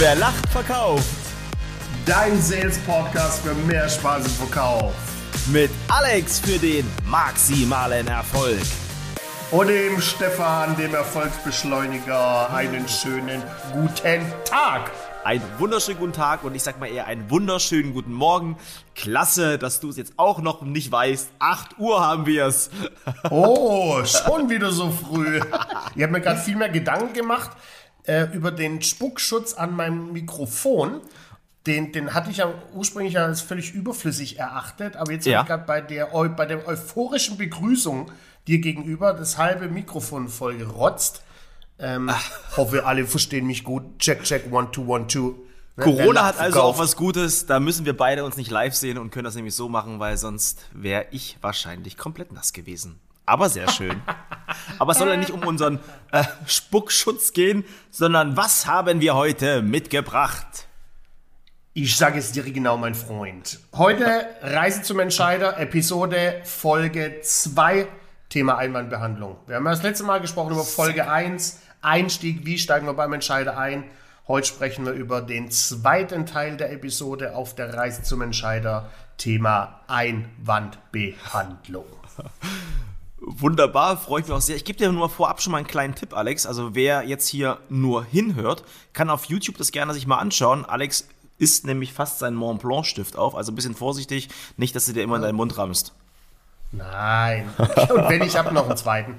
Wer lacht, verkauft. Dein Sales-Podcast für mehr Spaß im Verkauf. Mit Alex für den maximalen Erfolg. Und dem Stefan, dem Erfolgsbeschleuniger, einen schönen guten Tag. Einen wunderschönen guten Tag und ich sag mal eher einen wunderschönen guten Morgen. Klasse, dass du es jetzt auch noch nicht weißt. 8 Uhr haben wir es. Oh, schon wieder so früh. Ich habe mir gerade viel mehr Gedanken gemacht äh, über den Spuckschutz an meinem Mikrofon. Den, den hatte ich ja ursprünglich als völlig überflüssig erachtet, aber jetzt Ja. habe ich gerade bei der, bei der euphorischen Begrüßung dir gegenüber das halbe Mikrofon voll gerotzt. Ähm, hoffe, alle verstehen mich gut. Check, check, one, two, one, two. Ne, Corona hat also auch was Gutes. Da müssen wir beide uns nicht live sehen und können das nämlich so machen, weil sonst wäre ich wahrscheinlich komplett nass gewesen. Aber sehr schön. Aber es soll ja nicht um unseren äh, Spuckschutz gehen, sondern was haben wir heute mitgebracht? Ich sage es dir genau, mein Freund. Heute Reise zum Entscheider, Episode Folge 2, Thema Einwandbehandlung. Wir haben ja das letzte Mal gesprochen über Folge 1, Einstieg, wie steigen wir beim Entscheider ein. Heute sprechen wir über den zweiten Teil der Episode auf der Reise zum Entscheider, Thema Einwandbehandlung. Wunderbar, freut mich auch sehr. Ich gebe dir nur vorab schon mal einen kleinen Tipp, Alex. Also wer jetzt hier nur hinhört, kann auf YouTube das gerne sich mal anschauen. Alex isst nämlich fast seinen Mont Blanc Stift auf, also ein bisschen vorsichtig, nicht, dass du dir immer in deinen Mund rammst. Nein. Und wenn ich habe noch einen zweiten.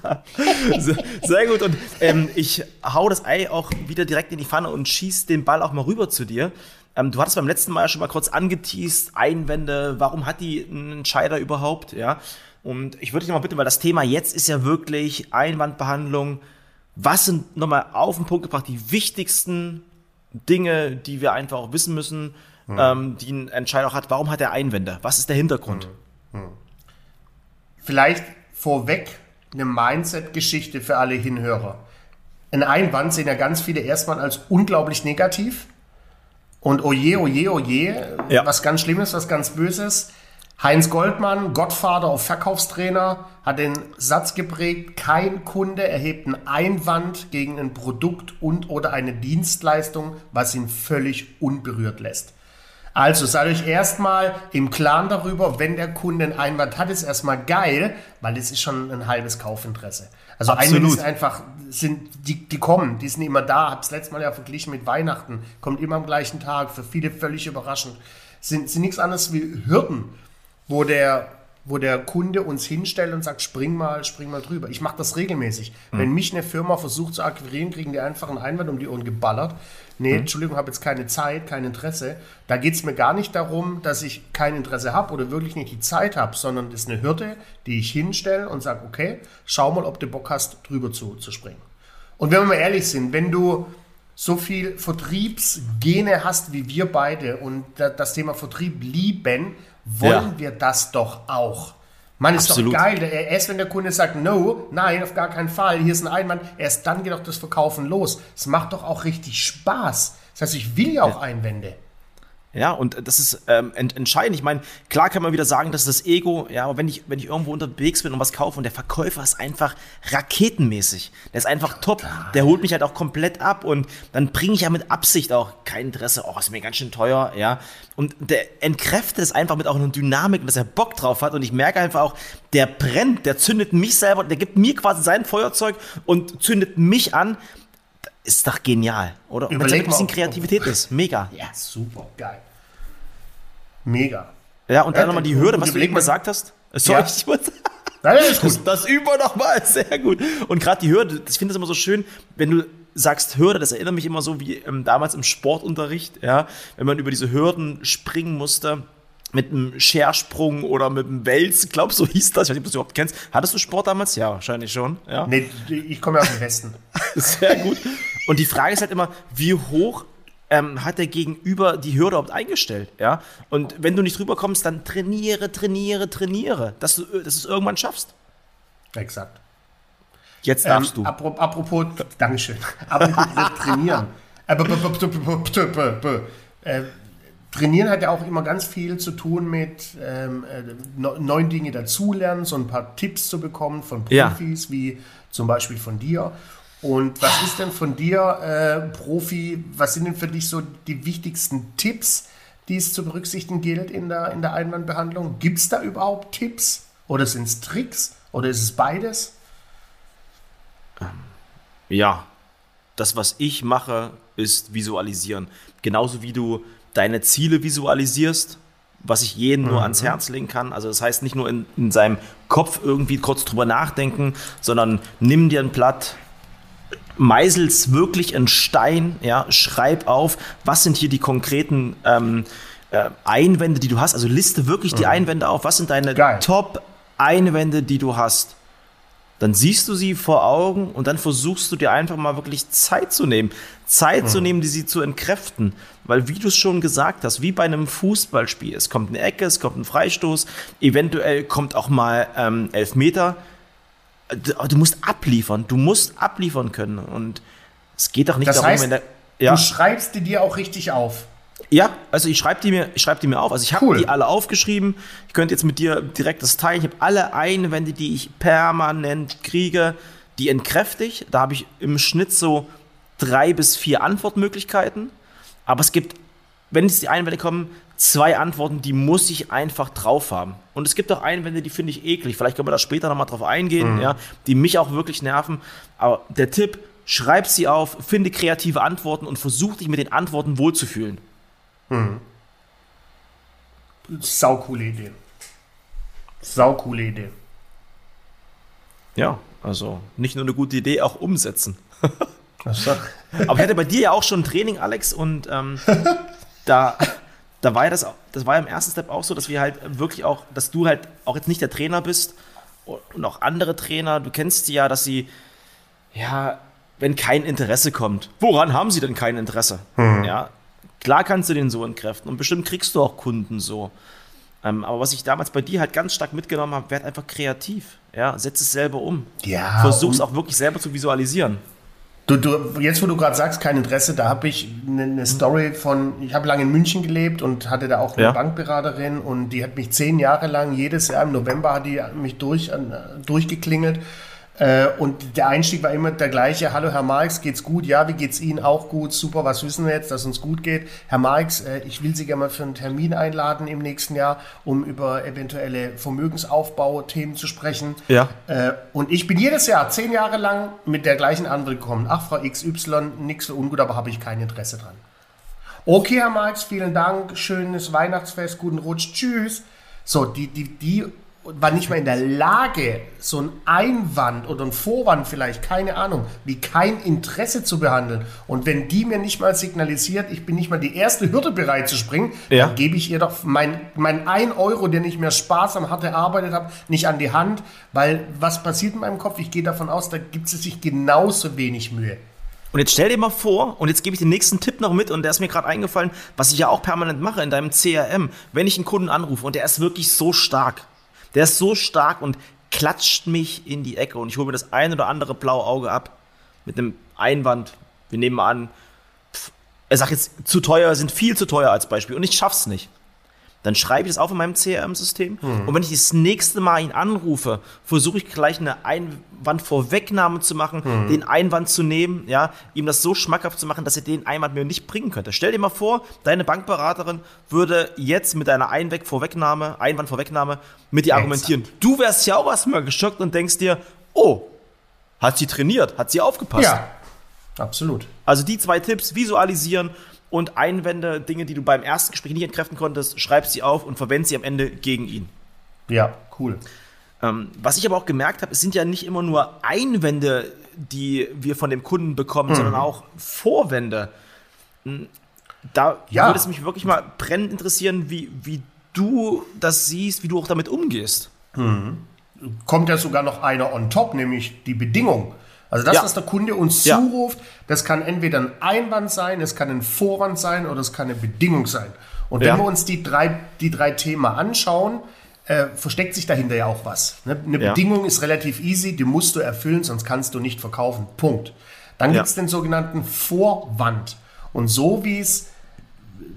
Sehr, sehr gut. Und ähm, ich hau das Ei auch wieder direkt in die Pfanne und schieß den Ball auch mal rüber zu dir. Ähm, du hattest beim letzten Mal schon mal kurz angeteased, Einwände, warum hat die einen Entscheider überhaupt, ja? Und ich würde dich mal bitten, weil das Thema jetzt ist ja wirklich Einwandbehandlung. Was sind nochmal auf den Punkt gebracht die wichtigsten Dinge, die wir einfach auch wissen müssen, ähm, die ein Entscheider auch hat? Warum hat er Einwände? Was ist der Hintergrund? Vielleicht vorweg eine Mindset-Geschichte für alle Hinhörer. Ein Einwand sehen ja ganz viele erstmal als unglaublich negativ. Und oje, oje, oje, Ja. was ganz Schlimmes, was ganz Böses. Heinz Goldmann, Gottvater auf Verkaufstrainer, hat den Satz geprägt, kein Kunde erhebt einen Einwand gegen ein Produkt und oder eine Dienstleistung, was ihn völlig unberührt lässt. Also seid euch erstmal im Klaren darüber, wenn der Kunde einen Einwand hat, ist erstmal geil, weil es ist schon ein halbes Kaufinteresse. Also. Einwände sind einfach, sind, die, die kommen, die sind immer da. Hab's letztes Mal ja verglichen mit Weihnachten, kommt immer am gleichen Tag, für viele völlig überraschend. Sind, sind nichts anderes wie Hürden, wo der, wo der Kunde uns hinstellt und sagt, spring mal, spring mal drüber. Ich mache das regelmäßig. Wenn mich eine Firma versucht zu akquirieren, kriegen die einfach einen Einwand um die Ohren geballert. Nee, Entschuldigung, habe jetzt keine Zeit, kein Interesse. Da geht es mir gar nicht darum, dass ich kein Interesse habe oder wirklich nicht die Zeit habe, sondern das ist eine Hürde, die ich hinstelle und sage, okay, schau mal, ob du Bock hast, drüber zu, zu springen. Und wenn wir mal ehrlich sind, wenn du so viel Vertriebsgene hast wie wir beide und da- das Thema Vertrieb lieben, wollen Ja. wir das doch auch. Man ist Absolut. doch geil. Erst wenn der Kunde sagt, no, nein, auf gar keinen Fall, hier ist ein Einwand, erst dann geht doch das Verkaufen los. Es macht doch auch richtig Spaß. Das heißt, ich will ja auch Einwände. Ja, und das ist ähm, ent entscheidend. Ich meine, klar kann man wieder sagen, das ist das Ego, ja, aber wenn ich, wenn ich irgendwo unterwegs bin und was kaufe und der Verkäufer ist einfach raketenmäßig, der ist einfach top, der holt mich halt auch komplett ab und dann bringe ich ja mit Absicht auch kein Interesse, oh, ist mir ganz schön teuer, ja. Und der entkräftet es einfach mit auch einer Dynamik, dass er Bock drauf hat und ich merke einfach auch, der brennt, der zündet mich selber, der gibt mir quasi sein Feuerzeug und zündet mich an. Ist doch genial, oder? Wenn es ein bisschen Kreativität ist, mega. Ja, super, geil. Mega. Ja, und dann Ja, nochmal die und- Hürde, was du eben gesagt hast. Sorry, Ja. ich muss. Nein, nein, ist gut. Das, wir nochmal, sehr gut. Und gerade die Hürde, ich finde es immer so schön, wenn du sagst Hürde, das erinnert mich immer so wie ähm, damals im Sportunterricht, ja, wenn man über diese Hürden springen musste. Mit einem Schersprung oder mit einem Wels, glaubst du, so hieß das? Ich weiß nicht, ob du das überhaupt kennst. Hattest du Sport damals? Ja, wahrscheinlich schon. Ja. Nee, ich komme ja aus dem Westen. Sehr gut. Und die Frage ist halt immer, wie hoch ähm, hat der Gegenüber die Hürde überhaupt eingestellt? Ja. Und wenn du nicht rüberkommst, dann trainiere, trainiere, trainiere, dass du, dass du es irgendwann schaffst. Exakt. Jetzt Ähm, darfst du. apro- apropos, Dankeschön. Apropos trainieren. Äh, äh, Trainieren hat ja auch immer ganz viel zu tun mit ähm, äh, ne- neuen Dinge dazulernen, so ein paar Tipps zu bekommen von Ja. Profis, wie zum Beispiel von dir. Und was ist denn von dir, äh, Profi, was sind denn für dich so die wichtigsten Tipps, die es zu berücksichtigen gilt in der, in der Einwandbehandlung? Gibt es da überhaupt Tipps? Oder sind es Tricks? Oder ist es beides? Ja, das, was ich mache, ist visualisieren. Genauso wie du deine Ziele visualisierst, was ich jedem nur mhm. ans Herz legen kann. Also das heißt nicht nur in, in seinem Kopf irgendwie kurz drüber nachdenken, sondern nimm dir ein Blatt, meißelst wirklich einen Stein, ja, schreib auf, was sind hier die konkreten ähm, äh, Einwände, die du hast. Also liste wirklich die mhm. Einwände auf. Was sind deine Top-Einwände, die du hast? Dann siehst du sie vor Augen und dann versuchst du dir einfach mal wirklich Zeit zu nehmen. Zeit mhm. zu nehmen, die sie zu entkräften. Weil, wie du es schon gesagt hast, wie bei einem Fußballspiel, es kommt eine Ecke, es kommt ein Freistoß, eventuell kommt auch mal ähm, Elfmeter. Du, du, musst abliefern, du musst abliefern können. Und es geht doch nicht das darum, heißt, wenn der. Ja. Du schreibst die dir auch richtig auf. Ja, also ich schreibe die mir, ich schreibe die mir auf. Also ich habe cool. die alle aufgeschrieben. Ich könnte jetzt mit dir direkt das teilen. Ich habe alle Einwände, die ich permanent kriege, die entkräftigt. Da habe ich im Schnitt so drei bis vier Antwortmöglichkeiten. Aber es gibt, wenn jetzt die Einwände kommen, zwei Antworten, die muss ich einfach drauf haben. Und es gibt auch Einwände, die finde ich eklig. Vielleicht können wir da später nochmal drauf eingehen, mhm. ja, die mich auch wirklich nerven. Aber der Tipp, schreib sie auf, finde kreative Antworten und versuch dich mit den Antworten wohlzufühlen. Hm. Saukoole Idee. Saukoole Idee. Ja, also nicht nur eine gute Idee, auch umsetzen. Aber ich hatte bei dir ja auch schon ein Training, Alex, und ähm, da, da war ja das, das war ja im ersten Step auch so, dass wir halt wirklich auch, dass du halt auch jetzt nicht der Trainer bist und auch andere Trainer, du kennst sie ja, dass sie, ja, wenn kein Interesse kommt, woran haben sie denn kein Interesse? Hm. Ja, Klar kannst du den so entkräften und bestimmt kriegst du auch Kunden so. Ähm, aber was ich damals bei dir halt ganz stark mitgenommen habe, werd einfach kreativ. Ja, setz es selber um. Ja. Versuch es auch wirklich selber zu visualisieren. Du, du, jetzt, wo du gerade sagst, kein Interesse, da habe ich eine, eine, Story von, ich habe lange in München gelebt und hatte da auch eine ja. Bankberaterin und die hat mich zehn Jahre lang, jedes Jahr im November hat die mich durch, durchgeklingelt äh, und der Einstieg war immer der gleiche. Hallo Herr Marx, geht's gut? Ja, wie geht's Ihnen? Auch gut. Super, was wissen wir jetzt, dass uns gut geht? Herr Marx, äh, ich will Sie gerne mal für einen Termin einladen im nächsten Jahr, um über eventuelle Vermögensaufbau-Themen zu sprechen. Ja. Äh, und ich bin jedes Jahr, zehn Jahre lang, mit der gleichen Antwort gekommen. Ach, Frau XY, nichts für ungut, aber habe ich kein Interesse dran. Okay, Herr Marx, vielen Dank. Schönes Weihnachtsfest, guten Rutsch. Tschüss. So, die, die, die war nicht mal in der Lage, so ein Einwand oder ein Vorwand vielleicht, keine Ahnung, wie kein Interesse zu behandeln. Und wenn die mir nicht mal signalisiert, ich bin nicht mal die erste Hürde bereit zu springen, ja. dann gebe ich ihr doch mein, mein 1 Euro, den ich mir sparsam hart erarbeitet habe, nicht an die Hand. Weil was passiert in meinem Kopf? Ich gehe davon aus, da gibt es sich genauso wenig Mühe. Und jetzt stell dir mal vor, und jetzt gebe ich den nächsten Tipp noch mit, und der ist mir gerade eingefallen, was ich ja auch permanent mache in deinem CRM, wenn ich einen Kunden anrufe und der ist wirklich so stark, der ist so stark und klatscht mich in die Ecke und ich hole mir das ein oder andere blaue Auge ab mit einem Einwand. Wir nehmen an, er sagt jetzt zu teuer, sind viel zu teuer als Beispiel und ich schaff's nicht. Dann schreibe ich das auf in meinem CRM-System. Mhm. Und wenn ich das nächste Mal ihn anrufe, versuche ich gleich eine Einwandvorwegnahme zu machen, mhm. den Einwand zu nehmen, ja, ihm das so schmackhaft zu machen, dass er den Einwand mir nicht bringen könnte. Stell dir mal vor, deine Bankberaterin würde jetzt mit deiner Einwegvorwegnahme, Einwandvorwegnahme mit dir argumentieren. Du wärst ja auch erstmal geschockt und denkst dir, oh, hat sie trainiert, hat sie aufgepasst. Ja, absolut. Also die zwei Tipps, visualisieren und Einwände, Dinge, die du beim ersten Gespräch nicht entkräften konntest, schreib sie auf und verwende sie am Ende gegen ihn. Ja, cool. Ähm, was ich aber auch gemerkt habe, es sind ja nicht immer nur Einwände, die wir von dem Kunden bekommen, mhm. sondern auch Vorwände. Hm, da ja. würde es mich wirklich mal brennend interessieren, wie, wie du das siehst, wie du auch damit umgehst. Mhm. Kommt ja sogar noch einer on top, nämlich die Bedingung. Also das, ja. was der Kunde uns ja. zuruft, das kann entweder ein Einwand sein, es kann ein Vorwand sein oder es kann eine Bedingung sein. Und wenn ja. wir uns die drei, die drei Themen anschauen, äh, versteckt sich dahinter ja auch was. Ne? Eine Bedingung ist relativ easy, die musst du erfüllen, sonst kannst du nicht verkaufen. Punkt. Dann gibt es den sogenannten Vorwand. Und so wie es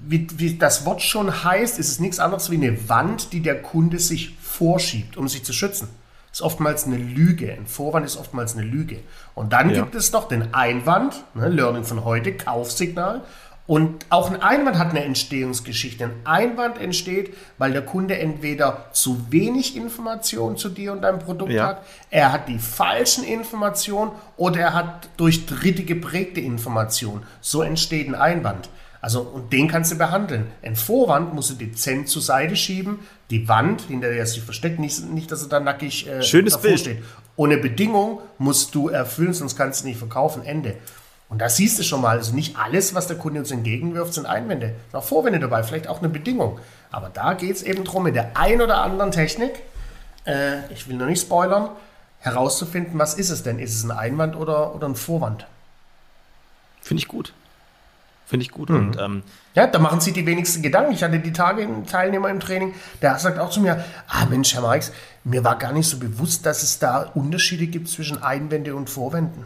wie, wie das Wort schon heißt, ist es nichts anderes wie eine Wand, die der Kunde sich vorschiebt, um sich zu schützen. Ist oftmals eine Lüge. Ein Vorwand ist oftmals eine Lüge. Und dann ja. gibt es doch den Einwand, ne, Learning von heute, Kaufsignal. Und auch ein Einwand hat eine Entstehungsgeschichte. Ein Einwand entsteht, weil der Kunde entweder zu wenig Informationen zu dir und deinem Produkt ja. hat, er hat die falschen Informationen oder er hat durch Dritte geprägte Informationen. So entsteht ein Einwand. Also, und den kannst du behandeln. Ein Vorwand musst du dezent zur Seite schieben, die Wand, hinter der er sich versteckt, nicht, nicht dass er da nackig äh, Schönes davor Bild. steht. Ohne Bedingung musst du erfüllen, sonst kannst du nicht verkaufen. Ende. Und da siehst du schon mal, also nicht alles, was der Kunde uns entgegenwirft, sind Einwände. Noch Vorwände dabei, vielleicht auch eine Bedingung. Aber da geht es eben darum, mit der ein oder anderen Technik, äh, ich will noch nicht spoilern, herauszufinden, was ist es denn? Ist es ein Einwand oder, oder ein Vorwand? Finde ich gut. Finde ich gut. Mhm. Und, ähm, ja, da machen sich die wenigsten Gedanken. Ich hatte die Tage einen Teilnehmer im Training, der sagt auch zu mir, ah Mensch, Herr Marx, mir war gar nicht so bewusst, dass es da Unterschiede gibt zwischen Einwände und Vorwänden.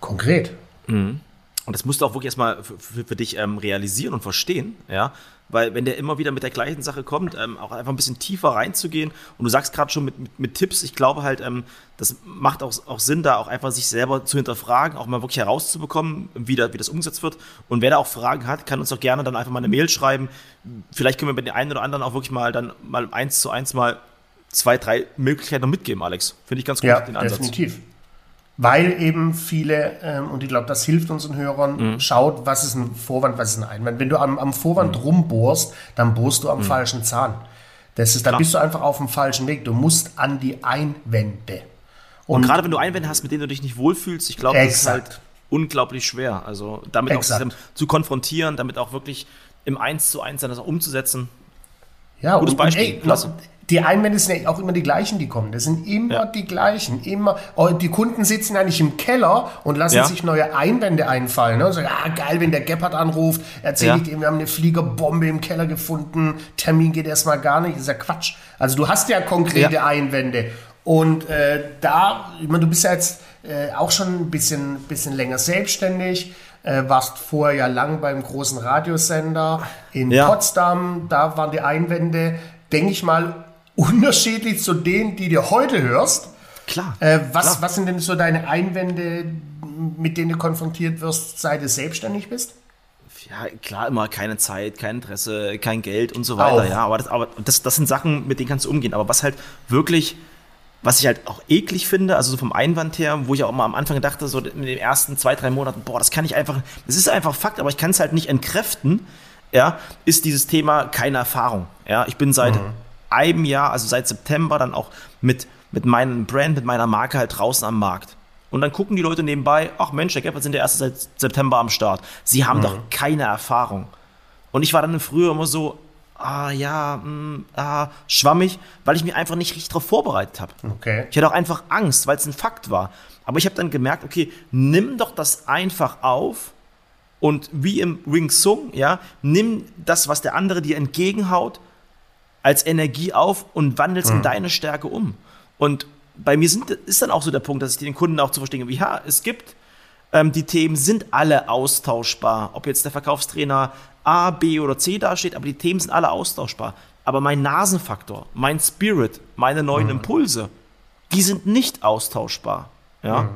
Konkret. Mhm. Und das musst du auch wirklich erstmal für, für, für dich ähm, realisieren und verstehen, ja. Weil wenn der immer wieder mit der gleichen Sache kommt, ähm, auch einfach ein bisschen tiefer reinzugehen. Und du sagst gerade schon mit, mit, mit, Tipps, ich glaube halt, ähm, das macht auch, auch Sinn, da auch einfach sich selber zu hinterfragen, auch mal wirklich herauszubekommen, wie, da, wie das umgesetzt wird. Und wer da auch Fragen hat, kann uns auch gerne dann einfach mal eine Mail schreiben. Vielleicht können wir bei den einen oder anderen auch wirklich mal dann mal eins zu eins mal zwei, drei Möglichkeiten noch mitgeben, Alex. Finde ich ganz gut, ja, den Ansatz. Definitiv weil eben viele, ähm, und ich glaube, das hilft unseren Hörern, mhm. schaut, was ist ein Vorwand, was ist ein Einwand. Wenn du am, am Vorwand mhm. rumbohrst, dann bohrst du am mhm. falschen Zahn. Das ist, dann bist du einfach auf dem falschen Weg. Du musst an die Einwände. Und, und gerade wenn du Einwände hast, mit denen du dich nicht wohlfühlst, ich glaube, das ist halt unglaublich schwer. Also damit exakt. auch zu konfrontieren, damit auch wirklich im Eins zu eins dann das auch umzusetzen. Ja, Gutes und, Beispiel. Ey, Klasse die Einwände sind ja auch immer die gleichen, die kommen. Das sind immer ja. die gleichen. Immer. Oh, die Kunden sitzen ja nicht im Keller und lassen ja. sich neue Einwände einfallen. Ne? Und sagen, ah, geil, wenn der Gebhardt anruft, erzähle ja. ich ihm, wir haben eine Fliegerbombe im Keller gefunden, Termin geht erstmal gar nicht. Das ist ja Quatsch. Also du hast ja konkrete Einwände. Und äh, da, ich meine, du bist ja jetzt äh, auch schon ein bisschen, bisschen länger selbstständig. Äh, warst vorher ja lang beim großen Radiosender in Potsdam. Da waren die Einwände, denke ich mal, unterschiedlich zu denen, die du heute hörst. Klar, äh, was, klar. was sind denn so deine Einwände, mit denen du konfrontiert wirst, seit du selbstständig bist? Ja, klar, immer keine Zeit, kein Interesse, kein Geld und so weiter. Auch. Ja, aber, das, aber das, das sind Sachen, mit denen kannst du umgehen. Aber was halt wirklich, was ich halt auch eklig finde, also so vom Einwand her, wo ich auch mal am Anfang dachte, so in den ersten zwei, drei Monaten, boah, das kann ich einfach, das ist einfach Fakt, aber ich kann es halt nicht entkräften, ja, ist dieses Thema keine Erfahrung. Ja, ich bin seit mhm einem Jahr, also seit September, dann auch mit, mit meinem Brand, mit meiner Marke halt draußen am Markt. Und dann gucken die Leute nebenbei, ach Mensch, der Gapper sind der erste seit September am Start. Sie haben mhm. doch keine Erfahrung. Und ich war dann früher immer so, ah ja, mh, mm, ah, schwammig, weil ich mich einfach nicht richtig darauf vorbereitet habe. Okay. Ich hatte auch einfach Angst, weil es ein Fakt war. Aber ich habe dann gemerkt, okay, nimm doch das einfach auf und wie im Wing Sung, ja, nimm das, was der andere dir entgegenhaut als Energie auf und wandelst mhm. in deine Stärke um. Und bei mir sind, ist dann auch so der Punkt, dass ich den Kunden auch zu verstehen habe, ja, es gibt, ähm, die Themen sind alle austauschbar. Ob jetzt der Verkaufstrainer A, B oder C dasteht, aber die Themen sind alle austauschbar. Aber mein Nasenfaktor, mein Spirit, meine neuen mhm. Impulse, die sind nicht austauschbar. Ja? Mhm.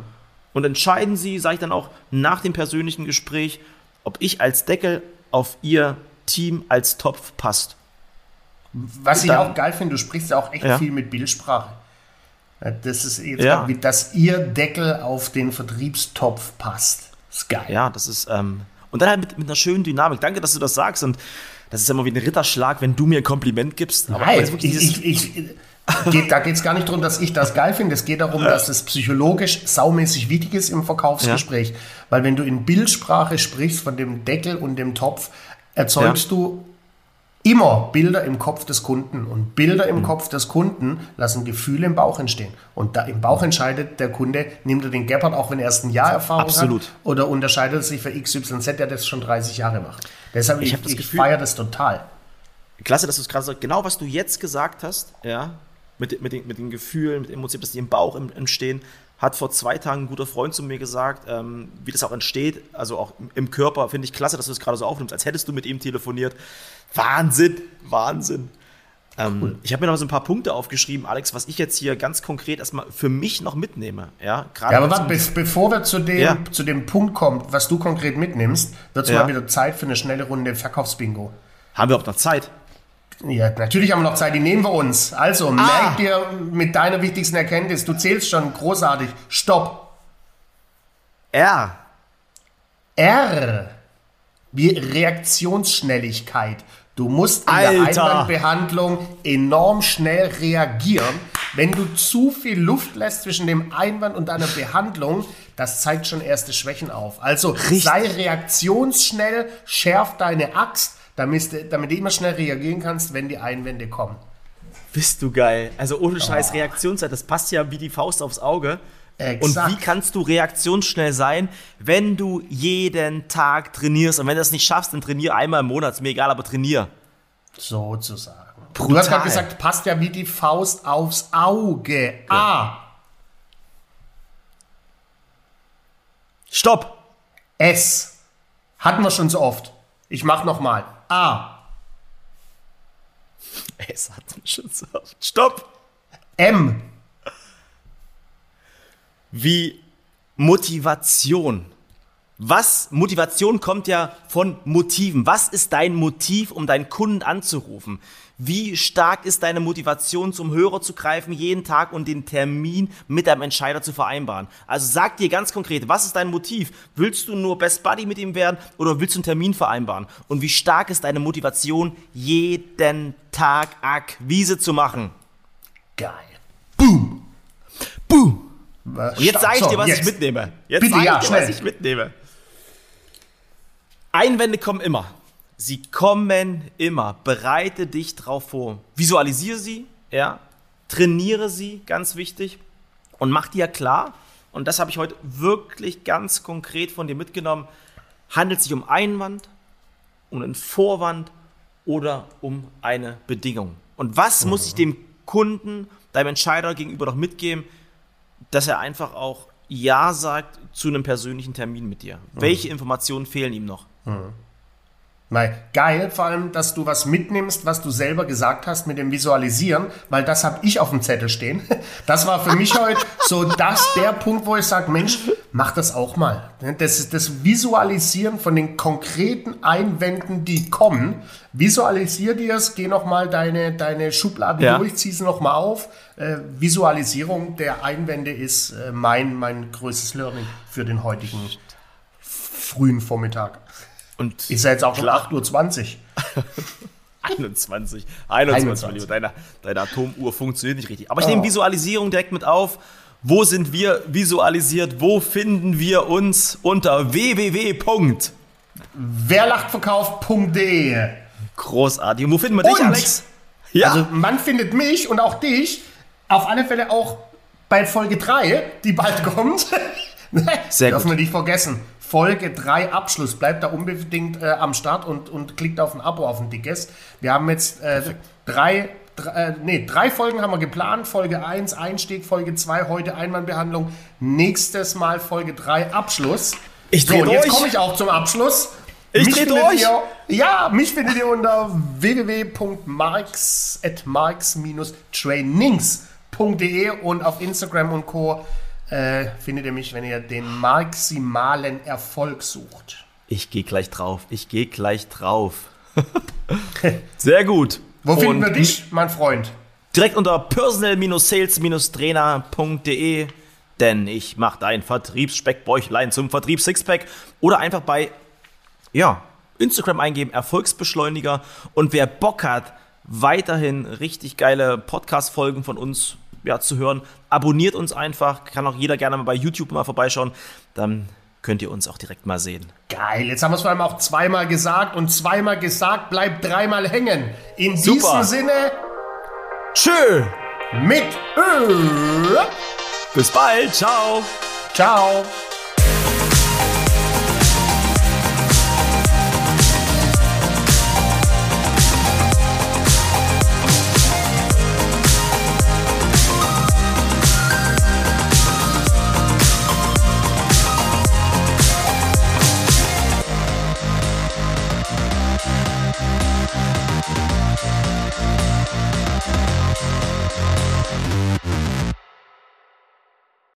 Und entscheiden Sie, sage ich dann auch nach dem persönlichen Gespräch, ob ich als Deckel auf Ihr Team als Topf passt. Was ich auch geil finde, du sprichst ja auch echt ja. viel mit Bildsprache. Das ist jetzt ja. wie, dass ihr Deckel auf den Vertriebstopf passt. Das ist geil. Ja, das ist, ähm, und dann halt mit, mit einer schönen Dynamik. Danke, dass du das sagst. Und das ist immer wie ein Ritterschlag, wenn du mir ein Kompliment gibst. Aber Nein, ich, ich, ich, geht, da geht es gar nicht darum, dass ich das geil finde. Es geht darum, dass es psychologisch saumäßig wichtig ist im Verkaufsgespräch. Ja. Weil wenn du in Bildsprache sprichst von dem Deckel und dem Topf, erzeugst ja. du immer Bilder im Kopf des Kunden. Und Bilder im mhm. Kopf des Kunden lassen Gefühle im Bauch entstehen. Und da im Bauch entscheidet der Kunde, nimmt er den Gepard, auch wenn er erst ein Jahr Erfahrung Absolut. hat, oder unterscheidet er sich für XYZ, der das schon 30 Jahre macht. Deshalb, ich, ich, ich feiere das total. Klasse, dass du es gerade sagst. Genau, was du jetzt gesagt hast, ja, mit, mit, den, mit den Gefühlen, mit Emotionen, dass die im Bauch entstehen, hat vor zwei Tagen ein guter Freund zu mir gesagt, ähm, wie das auch entsteht, also auch im Körper, finde ich klasse, dass du es gerade so aufnimmst, als hättest du mit ihm telefoniert. Wahnsinn, Wahnsinn. Ähm, ich habe mir noch so ein paar Punkte aufgeschrieben, Alex, was ich jetzt hier ganz konkret erstmal für mich noch mitnehme. Ja, ja aber warte, be bevor wir zu dem, ja. zu dem Punkt kommen, was du konkret mitnimmst, wird es ja. mal wieder Zeit für eine schnelle Runde Verkaufsbingo. Haben wir auch noch Zeit? Ja, natürlich haben wir noch Zeit, die nehmen wir uns. Also, ah. merk dir mit deiner wichtigsten Erkenntnis, du zählst schon großartig. Stopp. R. R. Wie Reaktionsschnelligkeit. Du musst in Alter. der Einwandbehandlung enorm schnell reagieren. Wenn du zu viel Luft lässt zwischen dem Einwand und deiner Behandlung, das zeigt schon erste Schwächen auf. Also Richtig. sei reaktionsschnell, schärf deine Axt, damit, damit du immer schnell reagieren kannst, wenn die Einwände kommen. Bist du geil. Also ohne Scheiß oh. Reaktionszeit, das passt ja wie die Faust aufs Auge. Exakt. Und wie kannst du reaktionsschnell sein, wenn du jeden Tag trainierst? Und wenn du das nicht schaffst, dann trainier einmal im Monat. Ist mir egal, aber trainier. Sozusagen. Brutal. Du hast gerade gesagt, passt ja wie die Faust aufs Auge. Ja. A. Stopp. S. Hatten wir schon so oft. Ich mach noch mal. A. S hatten wir schon so oft. Stopp. M wie Motivation. Was, Motivation kommt ja von Motiven. Was ist dein Motiv, um deinen Kunden anzurufen? Wie stark ist deine Motivation, zum Hörer zu greifen, jeden Tag und den Termin mit deinem Entscheider zu vereinbaren? Also sag dir ganz konkret, was ist dein Motiv? Willst du nur Best Buddy mit ihm werden oder willst du einen Termin vereinbaren? Und wie stark ist deine Motivation, jeden Tag Akquise zu machen? Geil. Boom. Boom. Und jetzt sage ich dir, was jetzt. ich mitnehme. Jetzt sage ich ja, dir, schnell. was ich mitnehme. Einwände kommen immer. Sie kommen immer. Bereite dich drauf vor. Visualisiere sie, ja. Trainiere sie, ganz wichtig. Und mach dir klar, und das habe ich heute wirklich ganz konkret von dir mitgenommen, handelt es sich um Einwand, um einen Vorwand oder um eine Bedingung. Und was mhm. muss ich dem Kunden, deinem Entscheider gegenüber noch mitgeben? Dass er einfach auch Ja sagt zu einem persönlichen Termin mit dir. Mhm. Welche Informationen fehlen ihm noch? Mhm. Nein, geil, vor allem, dass du was mitnimmst, was du selber gesagt hast mit dem Visualisieren, weil das habe ich auf dem Zettel stehen. Das war für mich heute so das der Punkt, wo ich sage, Mensch, mach das auch mal. Das, das Visualisieren von den konkreten Einwänden, die kommen. Visualisier dir es, geh nochmal deine, deine Schubladen ja. durch, zieh sie nochmal auf. Äh, Visualisierung der Einwände ist äh, mein, mein größtes Learning für den heutigen frühen Vormittag. Und ist ja jetzt auch schon 8.20 Uhr. 21. 21, 21. Deine, deine Atomuhr funktioniert nicht richtig. Aber ich oh. nehme Visualisierung direkt mit auf. Wo sind wir visualisiert? Wo finden wir uns? Unter www.werlachtverkauf.de Großartig. Und wo finden wir dich, Alex? Ja. Also man findet mich und auch dich auf alle Fälle auch bei Folge 3, die bald kommt. Sehr Dürfen wir nicht vergessen. Folge 3 Abschluss. Bleibt da unbedingt äh, am Start und, und klickt auf ein Abo auf ein dickes. Wir haben jetzt äh, drei, drei, äh, nee, drei Folgen haben wir geplant. Folge 1 Einstieg, Folge 2 heute Einwandbehandlung. Nächstes Mal Folge 3 Abschluss. Ich so, durch. Jetzt komme ich auch zum Abschluss. Ich drehe durch. Ihr, ja, mich findet ihr unter www.marx-trainings.de und auf Instagram und Co äh, findet ihr mich, wenn ihr den maximalen Erfolg sucht. Ich gehe gleich drauf. Ich gehe gleich drauf. Sehr gut. Wo finden wir dich, mein Freund? Direkt unter personal-sales-trainer.de, denn ich mache dein Vertriebsspeckbäuchlein zum Vertriebs-Sixpack oder einfach bei ja, Instagram eingeben, Erfolgsbeschleuniger und wer Bock hat, weiterhin richtig geile Podcast-Folgen von uns ja, zu hören. Abonniert uns einfach, kann auch jeder gerne mal bei YouTube mal vorbeischauen. Dann könnt ihr uns auch direkt mal sehen. Geil, jetzt haben wir es vor allem auch zweimal gesagt und zweimal gesagt bleibt dreimal hängen. In Super. diesem Sinne, tschö mit Ö. Bis bald, ciao. Ciao.